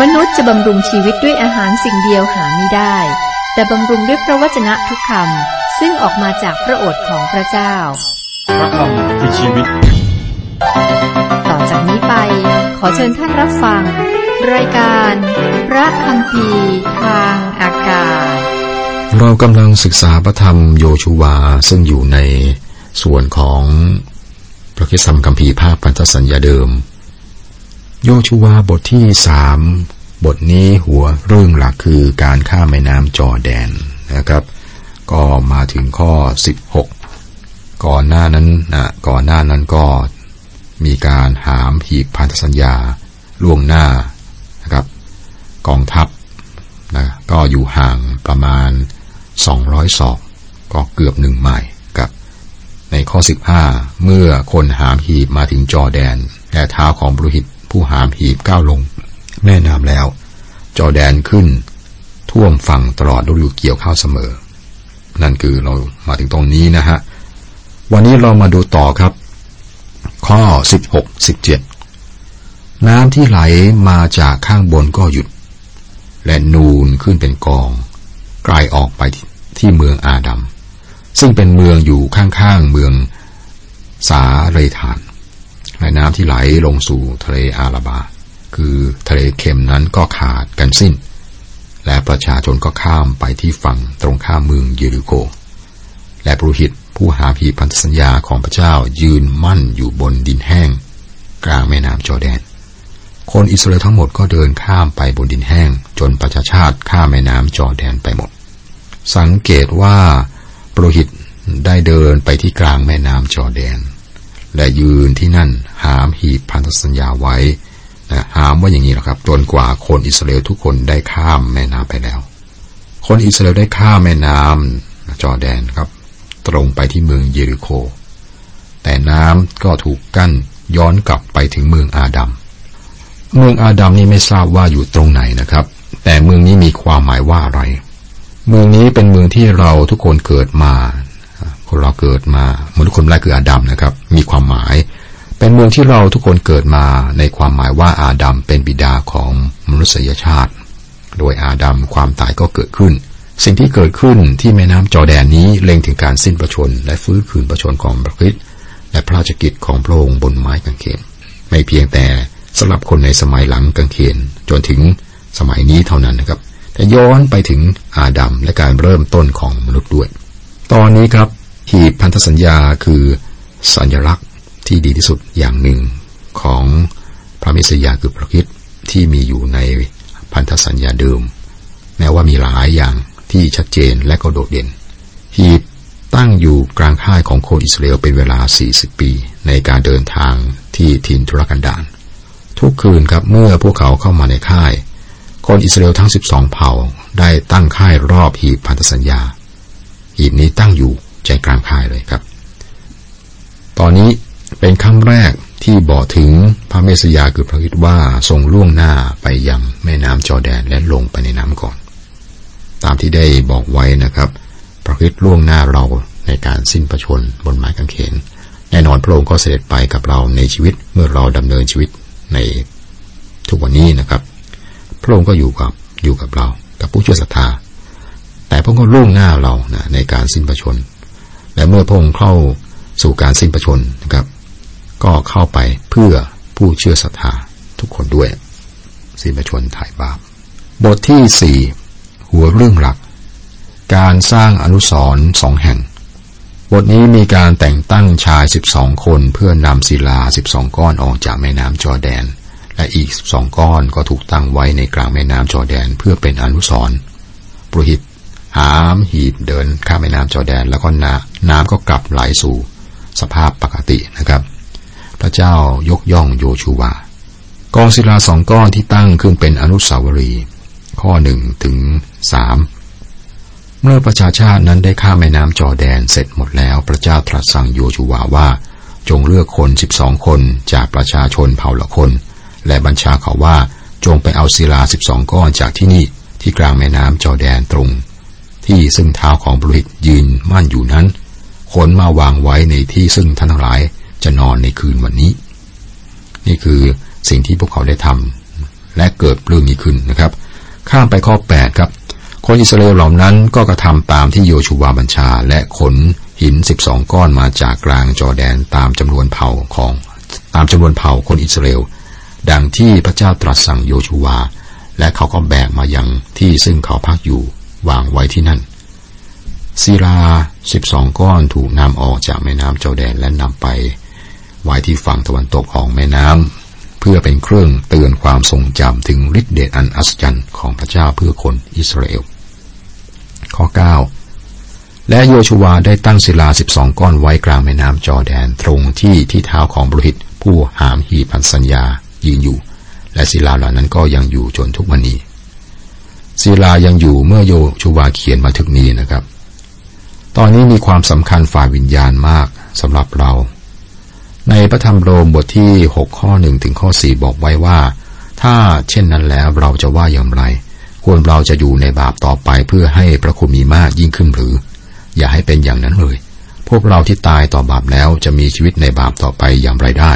มนุษย์จะบำรุงชีวิตด้วยอาหารสิ่งเดียวหาไม่ได้ แต่บำรุงด้วยพระวจนะทุกคำซึ่งออกมาจากพระโอษฐ์ของพระเจ้า พระคำคือชีวิต ต่อจากนี้ไป ขอเชิญท่านรับฟัง รายการ พระคำพีทางอากาศ เรากำลังศึกษาพระธรรมโยชูวาซึ่งอยู่ในส่วนของพระคิสัมคัมภีร์ภาคพันธสัญญาเดิม โยชูวาบทที่สามบทนี้หัวเรื่องหลักคือการข้ามแม่น้ำจอแดนนะครับ ก็มาถึงข้อ 16 ก่อนหน้านั้นนะก่อนหน้านั้นก็มีการหามหีบพันธสัญญาล่วงหน้านะครับ กองทัพนะก็อยู่ห่างประมาณ 200ศอกก็เกือบหนึ่งไมล์กับ ในข้อ 15 เมื่อคนหามหีบมาถึงจอแดนและเท้าของบรุหิต ผู้หามหีบก้าวลง แม่น้ำแล้ว จอแดนขึ้น ท่วมฝั่งตลอดฤดูเกี่ยวข้าวเสมอ นั่นคือเรามาถึงตรงนี้นะฮะ วันนี้เรามาดูต่อครับ ข้อ 16 17 น้ำที่ไหลมาจากข้างบนก็หยุด และนูนขึ้นเป็นกองไกลออกไปที่เมืองอาดัมซึ่งเป็นเมืองอยู่ข้างๆเมืองสาเรธาน และน้ำที่ไหลลงสู่ทะเลอาราบา คือทะเลเค็มนั้นก็ขาดกันสิ้น และประชาชนก็ข้ามไปที่ฝั่งตรงข้ามเมืองเยริโก และปรุหิตผู้หาผีพันธสัญญาของพระเจ้ายืนมั่นอยู่บนดินแห้ง กลางแม่น้ำจอแดน คนอิสราเอลทั้งหมดก็เดินข้ามไปบนดินแห้ง จนประชาชาติข้ามแม่น้ำจอแดนไปหมด สังเกตว่าปรหิตได้เดินไปที่กลางแม่น้ำจอแดน และยืนที่นั่นหามหีบพันธสัญญาไว้นะหามว่าอย่างนี้นะครับจนกว่าคนอิสราเอลทุกคนได้ข้ามแม่น้ำไปแล้ว คนอิสราเอลได้ข้ามแม่น้ำจอแดนครับ ตรงไปที่เมืองเยริโค แต่น้ำก็ถูกกั้นย้อนกลับไปถึงเมืองอาดัมเมืองอาดัมนี่ไม่ทราบว่าอยู่ตรงไหนนะครับ แต่เมืองนี้มีความหมายว่าอะไร เมืองนี้เป็นเมืองที่เราทุกคนเกิดมา คนเราเกิดมามนุษย์คนแรกคืออาดัมนะครับ มีความหมาย เป็นเมืองที่เราทุกคนเกิดมาในความหมายว่าอาดัมเป็นบิดาของมนุษยชาติ โดยอาดัมความตายก็เกิดขึ้น สิ่งที่เกิดขึ้นที่แม่น้ำจอแดนนี้เล็งถึงการสิ้นประชน และฟื้นคืนประชนของพระคริสต์และพระราชกิจของพระองค์บนไม้กางเขนไม่เพียงแต่สำหรับคนในสมัยหลังกางเขนจนถึงสมัยนี้เท่านั้นนะครับแต่ย้อนไปถึงอาดัมและการเริ่มต้นของมนุษย์ด้วย ตอนนี้ครับ หีบพันธสัญญาคือสัญลักษณ์ที่ดีที่สุดอย่างหนึ่งของพระมสสยาคือพระคริสต์ที่มีอยู่ในพันธสัญญาเดิม แม้ว่ามีหลายอย่างที่ชัดเจนและก็โดดเด่น หีบตั้งอยู่กลางค่ายของคนอิสราเอลเป็นเวลา 40 ปี ในการเดินทางที่ทินทุรกันดารทุกคืนครับเมื่อพวกเขาเข้ามาในค่าย คนอิสราเอลทั้ง 12 เผ่าได้ตั้งค่ายรอบหีบพันธสัญญา หีบนี้ตั้งอยู่ ใจกลางค่ายเลยครับ ตอนนี้เป็นครั้งแรกที่บอกถึงพระเมสสยาคือพระคิดว่าทรงล่วงหน้าไปยังแม่น้ำจอแดนและลงไปในน้ำก่อน ตามที่ได้บอกไว้นะครับ พระคิดล่วงหน้าเราในการสิ้นประชนบนไม้กางเขน แน่นอนพระองค์ก็เสด็จไปกับเราในชีวิตเมื่อเราดำเนินชีวิตในทุกวันนี้นะครับ พระองค์ก็อยู่กับอยู่กับเรา กับผู้เชื่อศรัทธา แต่พระองค์ก็ล่วงหน้าเรานะในการสิ้นประชน และเมื่อพระองค์เข้าสู่การสิ้นประชนนะครับ ก็เข้าไปเพื่อผู้เชื่อศรัทธาทุกคนด้วย สิ้นประชนถ่ายบาป บทที่สี่หัวเรื่องหลัก การสร้างอนุสรณ์สองแห่ง บทนี้มีการแต่งตั้งชายสิบองคนเพื่อนำศิลาสิบองก้อนออกจากแม่น้ำจอแดน และอีกสองก้อนก็ถูกตั้งไว้ในกลางแม่น้ำจอแดนเพื่อเป็นอนุสรณ์ปรหิต หามหีบเดินข้ามแม่น้ำจอแดน แล้วก็น้ำน้ำก็กลับไหลสู่สภาพปกตินะครับ พระเจ้ายกย่องโยชูวากองศิลาสองก้อนที่ตั้งขึ้นเป็นอนุสาวรีย์ข้อหนึ่งถึงสามเมื่อประชาชาตินั้นได้ข้ามแม่น้ำจอแดนเสร็จหมดแล้ว พระเจ้าตรัสสั่งโยชูวาว่า จงเลือกคนสิบสองคนจากประชาชนเผ่าละคน และบัญชาเขาว่าจงไปเอาศิลาสิบสองก้อนจากที่นี่ที่กลางแม่น้ำจอแดนตรง ที่ซึ่งเท้าของบริษยืนมั่นอยู่นั้นขนมาวางไว้ในที่ซึ่งท่านทั้งหลายจะนอนในคืนวันนี้ นี่คือสิ่งที่พวกเขาได้ทำและเกิดเรื่องนี้ขึ้นนะครับ ข้ามไปข้อ 8 ครับ คนอิสราเอลเหล่านั้นก็กระทำตามที่โยชูวาบัญชา และขนหิน 12 ก้อนมาจากกลางจอแดนตามจำนวนเผ่าของตามจำนวนเผ่าคนอิสราเอลดังที่พระเจ้าตรัสสั่งโยชูวา และเขาก็แบกมายังที่ซึ่งเขาพักอยู่ วางไว้ที่นั่นศิลาสิบสองก้อนถูกนำออกจากแม่น้ำจอแดนและนำไป ไว้ที่ฝั่งตะวันตกของแม่น้ำเพื่อเป็นเครื่องเตือนความทรงจำถึงฤทธิเดชอันอัศจรรย์ของพระเจ้าเพื่อคนอิสราเอล ข้อ 9 และโยชูวาได้ตั้งศิลาสิบสองก้อนไว้กลางแม่น้ำจอแดนตรงที่ที่เท้าของบริหิตผู้หามหีพันสัญญายืนอยู่ และศิลาเหล่านั้นก็ยังอยู่จนทุกวันนี้ ศิลายังอยู่เมื่อโยชูวาเขียนมาถึงนี้นะครับ ตอนนี้มีความสำคัญฝ่ายวิญญาณมากสำหรับเรา ในพระธรรมโรมบทที่ 6 ข้อหนึ่งถึงข้อสี่บอกไว้ว่า ถ้าเช่นนั้นแล้วเราจะว่าอย่างไร ควรเราจะอยู่ในบาปต่อไปเพื่อให้พระคุณมีมากยิ่งขึ้นหรือ อย่าให้เป็นอย่างนั้นเลย พวกเราที่ตายต่อบาปแล้วจะมีชีวิตในบาปต่อไปอย่างไรได้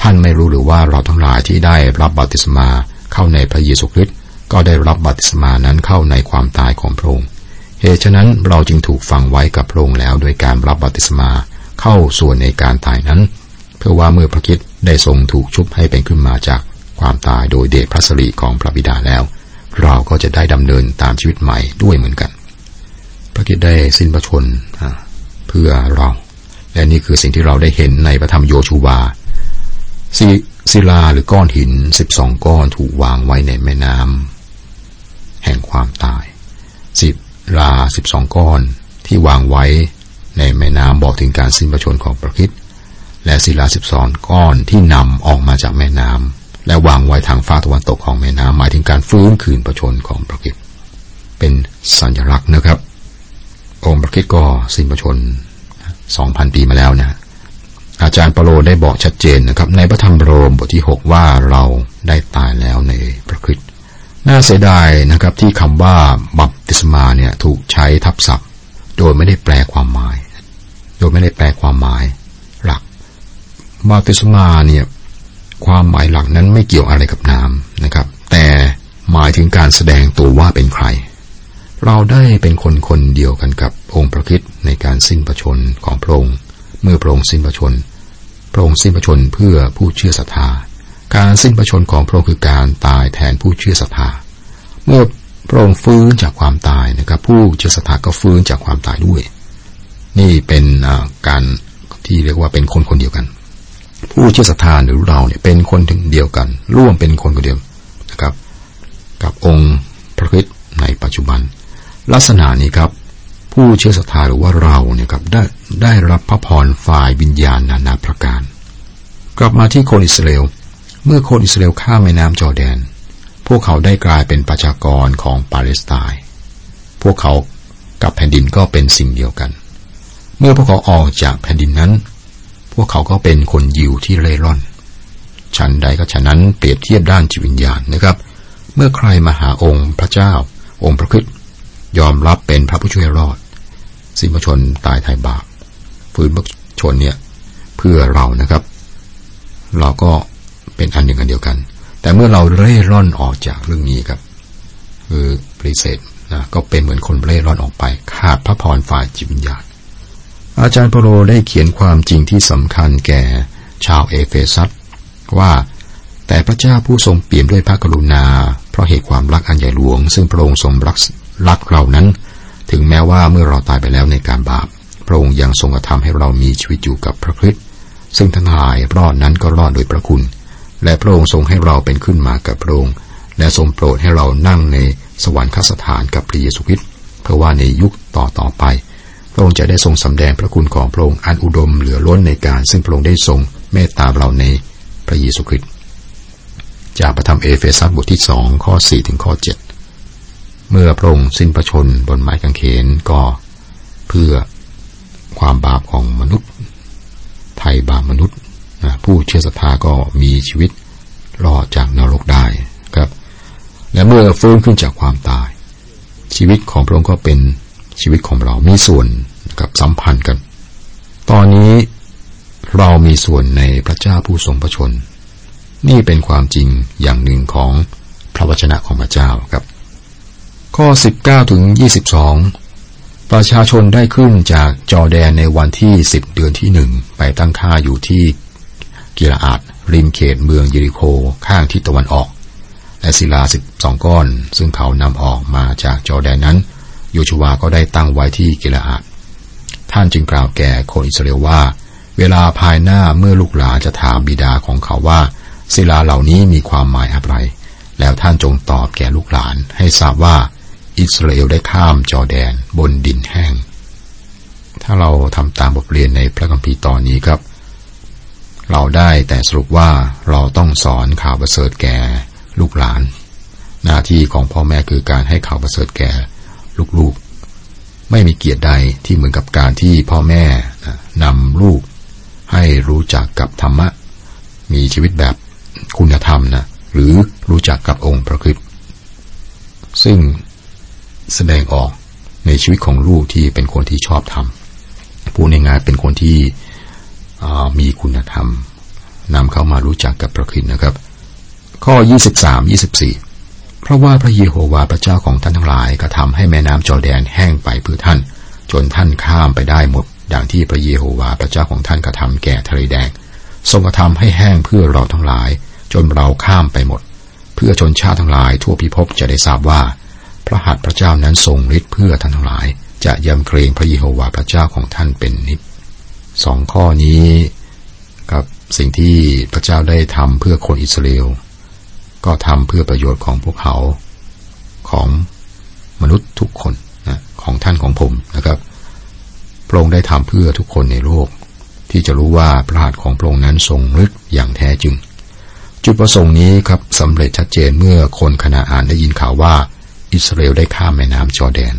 ท่านไม่รู้หรือว่าเราทั้งหลายที่ได้รับบัติศมาเข้าในพระเยซูคริสต์ ก็ได้รับบัติศมานั้นเข้าในความตายของพระองค์ เหตุฉะนั้นเราจึงถูกฝังไว้กับพระองค์แล้ว โดยการรับบัติศมาเข้าส่วนในการตายนั้น เพื่อว่าเมื่อพระคิดได้ทรงถูกชุบให้เป็นขึ้นมาจากความตายโดยเดชพระสิริของพระบิดาแล้ว เราก็จะได้ดำเนินตามชีวิตใหม่ด้วยเหมือนกัน พระคิดได้สิ้นพระชนเพื่อเรา และนี่คือสิ่งที่เราได้เห็นในพระธรรมโยชูวาศิลาหรือก้อนหินสิบสองก้อนถูกวางไว้ในแม่น้ำ แห่งความตายสิบลาสิบสองก้อนที่วางไว้ในแม่น้ำบอกถึงการสิ้นพระชนของพระคิดและศิลาสิบสองก้อนที่นำออกมาจากแม่น้ำและวางไว้ทางฟ้าตะวันตกของแม่น้ำหมายถึงการฟื้นคืนพระชนของพระคิดเป็นสัญลักษณ์นะครับ องค์พระคิดก็สิ้นพระชนสองพันปีมาแล้วนะอาจารย์ปโลได้บอกชัดเจนนะครับ ในพระธรรมโรมบทที่ 6 ว่าเราได้ตายแล้วในพระคริสต์ น่าเสียดายนะครับที่คำว่าบัพติศมาเนี่ยถูกใช้ทับศัพท์ โดยไม่ได้แปลความหมาย โดยไม่ได้แปลความหมายหลัก บัพติศมาเนี่ยความหมายหลักนั้นไม่เกี่ยวอะไรกับน้ำนะครับ แต่หมายถึงการแสดงตัวว่าเป็นใคร เราได้เป็นคนคนเดียวกันกับองค์พระคิดในการสิ้นประชนของพระองค์เมื่อพระองค์สิ้นพระชนพระองค์สิ้นพระชนเพื่อผู้เชื่อศรัทธา การสิ้นพระชนของพระองค์คือการตายแทนผู้เชื่อศรัทธา เมื่อพระองค์ฟื้นจากความตายนะครับ ผู้เชื่อศรัทธาก็ฟื้นจากความตายด้วย นี่เป็นการที่เรียกว่าเป็นคนคนเดียวกัน ผู้เชื่อศรัทธาหรือเราเนี่ยเป็นคนถึงเดียวกัน ร่วมเป็นคนคนเดียวนะครับ กับองค์พระคิดในปัจจุบัน ลักษณะนี้ครับ ผู้เชื่อศรัทธาหรือว่าเราเนี่ยครับได้ได้รับพระพรฝ่ายวิญญาณนานาประการ กลับมาที่คนอิสราเอล เมื่อคนอิสราเอลข้ามแม่น้ำจอแดน พวกเขาได้กลายเป็นประชากรของปาเลสไตน์ พวกเขากับแผ่นดินก็เป็นสิ่งเดียวกัน เมื่อพวกเขาออกจากแผ่นดินนั้น พวกเขาก็เป็นคนยิวที่เร่ร่อน ฉันใดก็ฉะนั้นเปรียบเทียบด้านจิตวิญญาณนะครับ เมื่อใครมาหาองค์พระเจ้า องค์พระคิดยอมรับเป็นพระผู้ช่วยรอด สิ้นพระชนตายไถ่บาปฟื้นพระชนเนี่ยเพื่อเรานะครับ เราก็ เป็นอันหนึ่งอันเดียวกัน แต่เมื่อเราเร่ร่อนออกจากเรื่องนี้ครับคือปริเสธนะก็เป็นเหมือนคนเร่ร่อนออกไป ขาดพระพรฝ่ายจิตวิญญาณ อาจารย์เปโลได้เขียนความจริงที่สำคัญแก่ชาวเอเฟซัสว่าแต่พระเจ้าผู้ทรงเปี่ยมด้วยพระกรุณา เพราะเหตุความรักอันใหญ่หลวง ซึ่งพระองค์ทรงรักรักเรานั้น ถึงแม้ว่าเมื่อเราตายไปแล้วในการบาป พระองค์ยังทรงกระทำให้เรามีชีวิตอยู่กับพระคริสต์ซึ่งทั้งหลายรอดนั้นก็รอดโดยพระคุณ และพระองค์ทรงให้เราเป็นขึ้นมากับพระองค์ และทรงโปรดให้เรานั่งในสวรรคสถานกับพระเยซูคริสต์เพื่อว่าในยุคต่อต่อไป พระองค์จะได้ทรงสำแดงพระคุณของพระองค์อันอุดมเหลือล้นในการ ซึ่งพระองค์ได้ทรงเมตตาเราในพระเยซูคริสต์จากพระธรรมเอเฟซัสบทที่สองข้อสี่ถึงข้อเจ็ดเมื่อพระองค์สิ้นพระชนม์บนไม้กางเขนก็เพื่อความบาปของมนุษย์ไถ่บาปมนุษย์ ผู้เชื่อศรัทธาก็มีชีวิตรอดจากนรกได้ครับ และเมื่อฟื้นขึ้นจากความตาย ชีวิตของพระองค์ก็เป็นชีวิตของเรา มีส่วนกับสัมพันธ์กัน ตอนนี้เรามีส่วนในพระเจ้าผู้ทรงพระชน นี่เป็นความจริงอย่างหนึ่งของพระวจนะของพระเจ้าครับ ข้อ 19ถึง22 ประชาชนได้ขึ้นจากจอแดนในวันที่ 10 เดือนที่หนึ่งไปตั้งค่าอยู่ที่ กิลอาดริมเขตเมืองเยริโคข้างทิศตะวันออก และศิลาสิบสองก้อน ซึ่งเขานำออกมาจากจอแดนนั้น โยชูวาก็ได้ตั้งไว้ที่กิลอาดท่านจึงกล่าวแก่คนอิสราเอลว่า เวลาภายหน้าเมื่อลูกหลานจะถามบิดาของเขาว่า ศิลาเหล่านี้มีความหมายอะไร แล้วท่านจงตอบแก่ลูกหลานให้ทราบว่าอิสราเอลได้ข้ามจอแดนบนดินแห้ง ถ้าเราทำตามบทเรียนในพระคัมภีร์ตอนนี้ครับ เราได้แต่สรุปว่าเราต้องสอนข่าวประเสริฐแก่ลูกหลาน หน้าที่ของพ่อแม่คือการให้ข่าวประเสริฐแก่ลูกๆ ไม่มีเกียรติใดที่เหมือนกับการที่พ่อแม่นำลูกให้รู้จักกับธรรมะ มีชีวิตแบบคุณธรรมนะหรือรู้จักกับองค์พระคิดซึ่งแสดงออกในชีวิตของลูกที่เป็นคนที่ชอบทำผู้ในงานเป็นคนที่ มีคุณธรรมนำเข้ามารู้จักกับพระคิดนะครับ ข้อ 23 24 เพราะว่าพระเยโฮวาห์พระเจ้าของท่านทั้งหลายก็ทำให้แม่น้ำจอแดนแห้งไปเพื่อท่าน จนท่านข้ามไปได้หมด ดังที่พระเยโฮวาห์พระเจ้าของท่านกระทาแก่ทะเลแดง ทรงกระทำให้แห้งเพื่อเราทั้งหลาย จนเราข้ามไปหมด เพื่อชนชาติทั้งหลาย ทั่วพิภพจะได้ทราบว่า พระหัตถ์พระเจ้านั้นทรงฤทธิ์เพื่อท่านทั้งหลาย จะยำเกรงพระเยโฮวาห์พระเจ้าของท่านเป็นนิจ สองข้อนี้กับสิ่งที่พระเจ้าได้ทำเพื่อคนอิสราเอลก็ทำเพื่อประโยชน์ของพวกเขาของมนุษย์ทุกคนนะของท่านของผมนะครับพระองค์ได้ทำเพื่อทุกคนในโลก ที่จะรู้ว่าพระหัตถ์ของพระองค์นั้นทรงฤทธิ์อย่างแท้จริง จุดประสงค์นี้ครับสำเร็จชัดเจนเมื่อคนคณะอ่านได้ยินข่าวว่าอิสราเอลได้ข้ามแม่น้ำจอแดน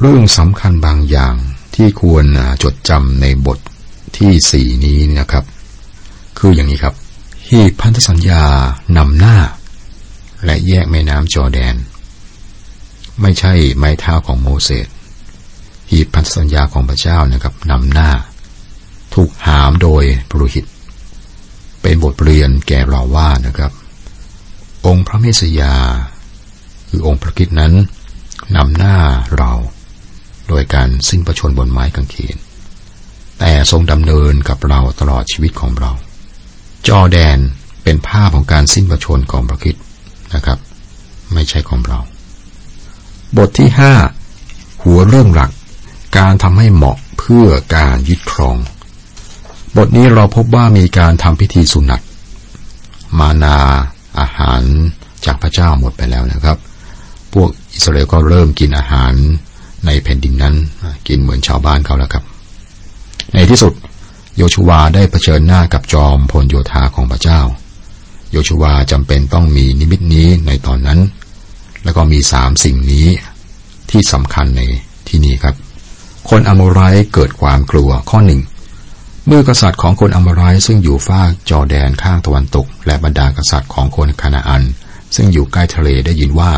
เรื่องสำคัญบางอย่าง ที่ควรจดจำในบทที่สี่นี้นะครับ คืออย่างนี้ครับฮีพันธสัญญานำหน้า และแยกแม่น้ำจอแดน ไม่ใช่ไม้เท้าของโมเสสหีบพันธสัญญาของพระเจ้านะครับนำหน้า ถูกหามโดยปรุหิต เป็นบทเรียนแก่เราว่านะครับ องค์พระเมสยา คือองค์พระคิดนั้นนำหน้าเรา โดยการสิ้นประชนบนไม้กางเขน แต่ทรงดำเนินกับเราตลอดชีวิตของเรา จอแดนเป็นภาพของการสิ้นประชนของพระคิดนะครับ ไม่ใช่ของเรา บทที่ห้าหัวเรื่องหลัก การทำให้เหมาะเพื่อการยึดครอง บทนี้เราพบว่ามีการทำพิธีสุนัตมานาอาหารจากพระเจ้าหมดไปแล้วนะครับ พวกอิสราเอลก็เริ่มกินอาหาร ในแผ่นดินนั้น กินเหมือนชาวบ้านเขาแล้วครับ ในที่สุด โยชูวาได้เผชิญหน้ากับจอมพลโยธาของพระเจ้า โยชูวาจำเป็นต้องมีนิมิตนี้ในตอนนั้น แล้วก็มีสามสิ่งนี้ที่สำคัญในที่นี้ครับ คนอโมไรเกิดความกลัวข้อหนึ่งเมื่อกษัตริย์ของคนอโมไรซึ่งอยู่ฟากจอแดนข้างตะวันตก และบรรดากษัตริย์ของคนคานาอัน ซึ่งอยู่ใกล้ทะเลได้ยินว่า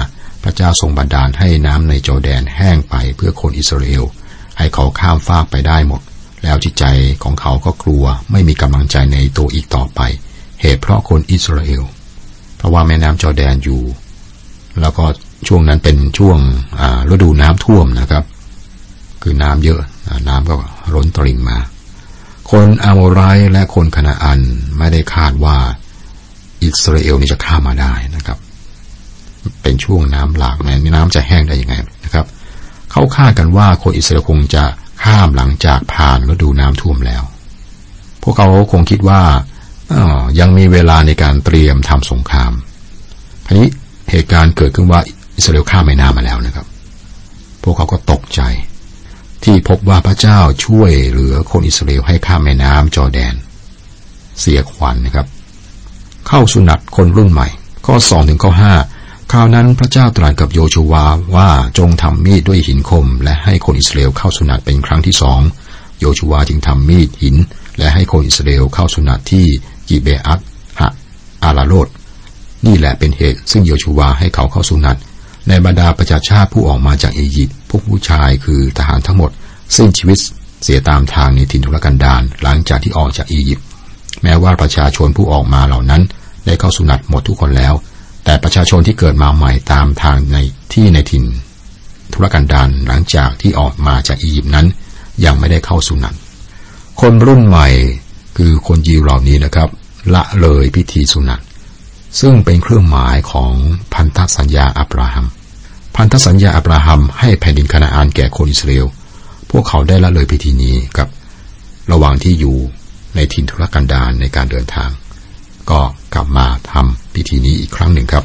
พระเจ้าทรงบันดาลให้น้ำในจอแดนแห้งไปเพื่อคนอิสราเอล ให้เขาข้ามฟากไปได้หมด แล้วจิตใจของเขาก็กลัวไม่มีกำลังใจในตัวอีกต่อไป เหตุเพราะคนอิสราเอล เพราะว่าแม่น้ำจอแดนอยู่ แล้วก็ช่วงนั้นเป็นช่วงฤดูน้ำท่วมนะครับ คือน้ำเยอะน้ำก็ล้นตริ่งมา คนอาโมไรและคนคณาอันไม่ได้คาดว่าอิสราเอลนี่จะข้ามมาได้นะครับ เป็นช่วงน้ำหลากแม่น้ำจะแห้งได้ยังไงนะครับ เขาคาดกันว่าคนอิสราเอลคงจะข้ามหลังจากผ่านฤดูน้ำท่วมแล้ว พวกเขาคงคิดว่ายังมีเวลาในการเตรียมทำสงครามทีนี้เหตุการณ์เกิดขึ้นว่าอิสราเอลข้ามแม่น้ำมาแล้วนะครับ พวกเขาก็ตกใจ ที่พบว่าพระเจ้าช่วยเหลือคนอิสราเอลให้ข้ามแม่น้ำจอแดน เสียขวัญนนะครับ เข้าสุนัตคนรุ่นใหม่ ข้อสองถึงข้อห้า ราวนั้นพระเจ้าตรัสกับโยชูวาว่าจงทำมีดด้วยหินคม และให้คนอิสราเอลเข้าสุนัตเป็นครั้งที่สองโยชูวาจึงทำมีดหิน และให้คนอิสราเอลเข้าสุนัตที่กิเบอัตฮะอาลาโรดนี่แหละเป็นเหตุซึ่งโยชูวาให้เขาเข้าสุนัตในบรรดาประชาชาติผู้ออกมาจากอียิปต์พวกผู้ชายคือทหารทั้งหมด สิ้นชีวิตเสียตามทางในถิ่นทุรกันดารหลังจากที่ออกจากอียิปต์แม้ว่าประชาชนผู้ออกมาเหล่านั้น ได้เข้าสุนัตหมดทุกคนแล้ว แต่ประชาชนที่เกิดมาใหม่ตามทางในที่ในถิ่น ธุรกันดารหลังจากที่ออกมาจากอียิปต์นั้น ยังไม่ได้เข้าสุนัตคนรุ่นใหม่คือคนยิวเหล่านี้นะครับ ละเลยพิธีสุนัตซึ่งเป็นเครื่องหมายของพันธสัญญาอับราฮัม พันธสัญญาอับราฮัมให้แผ่นดินคานาอานแก่คนอิสราเอลพวกเขาได้ละเลยพิธีนี้กับระหว่างที่อยู่ในทินทุรกันดารในการเดินทาง ก็ กลับมาทำพิธีนี้อีกครั้งหนึ่งครับ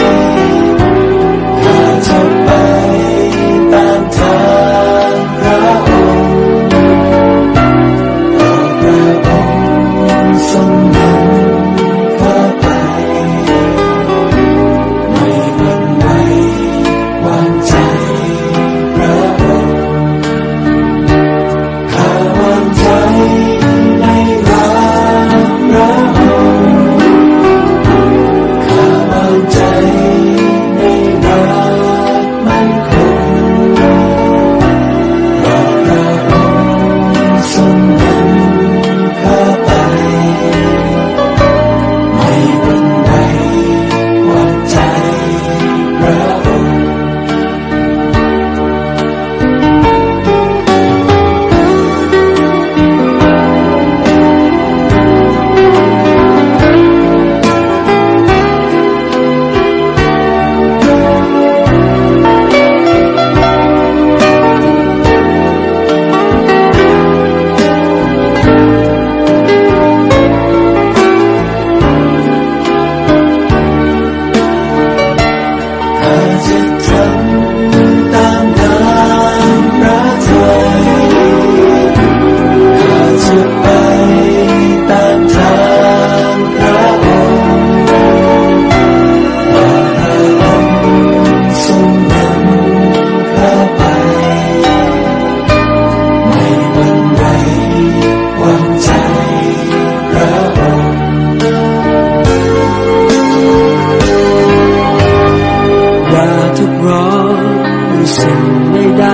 ทุกร้อนหรืสิ่งใด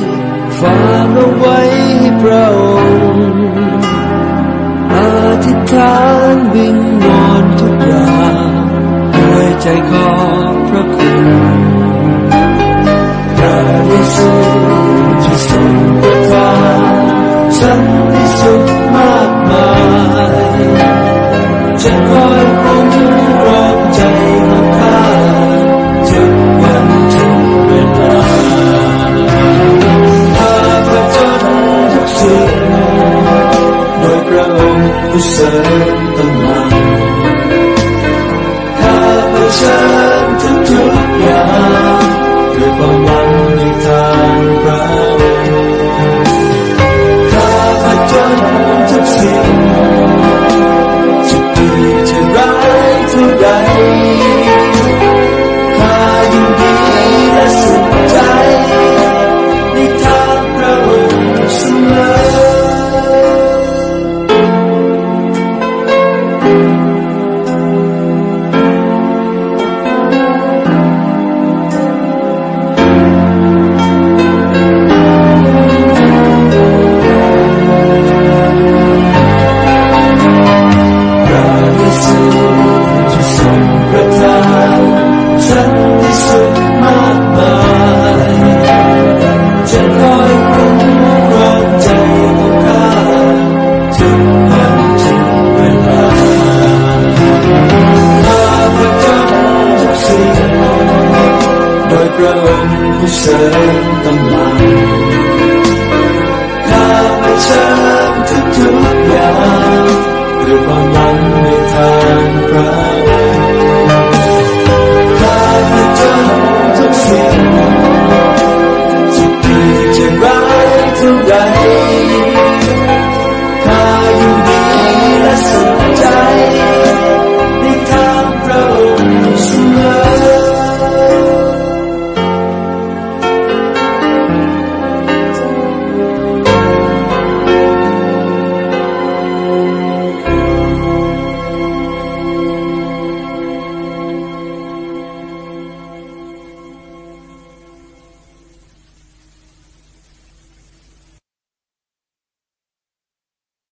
ๆฝากเอาไว้ให้พระองค์อธิษฐานวิงวอนทุกอย่างด้วยใจขอพระคุณพระเยซูจะทรงประทานฉันที่สุขมากมายจะคอยคง sarandang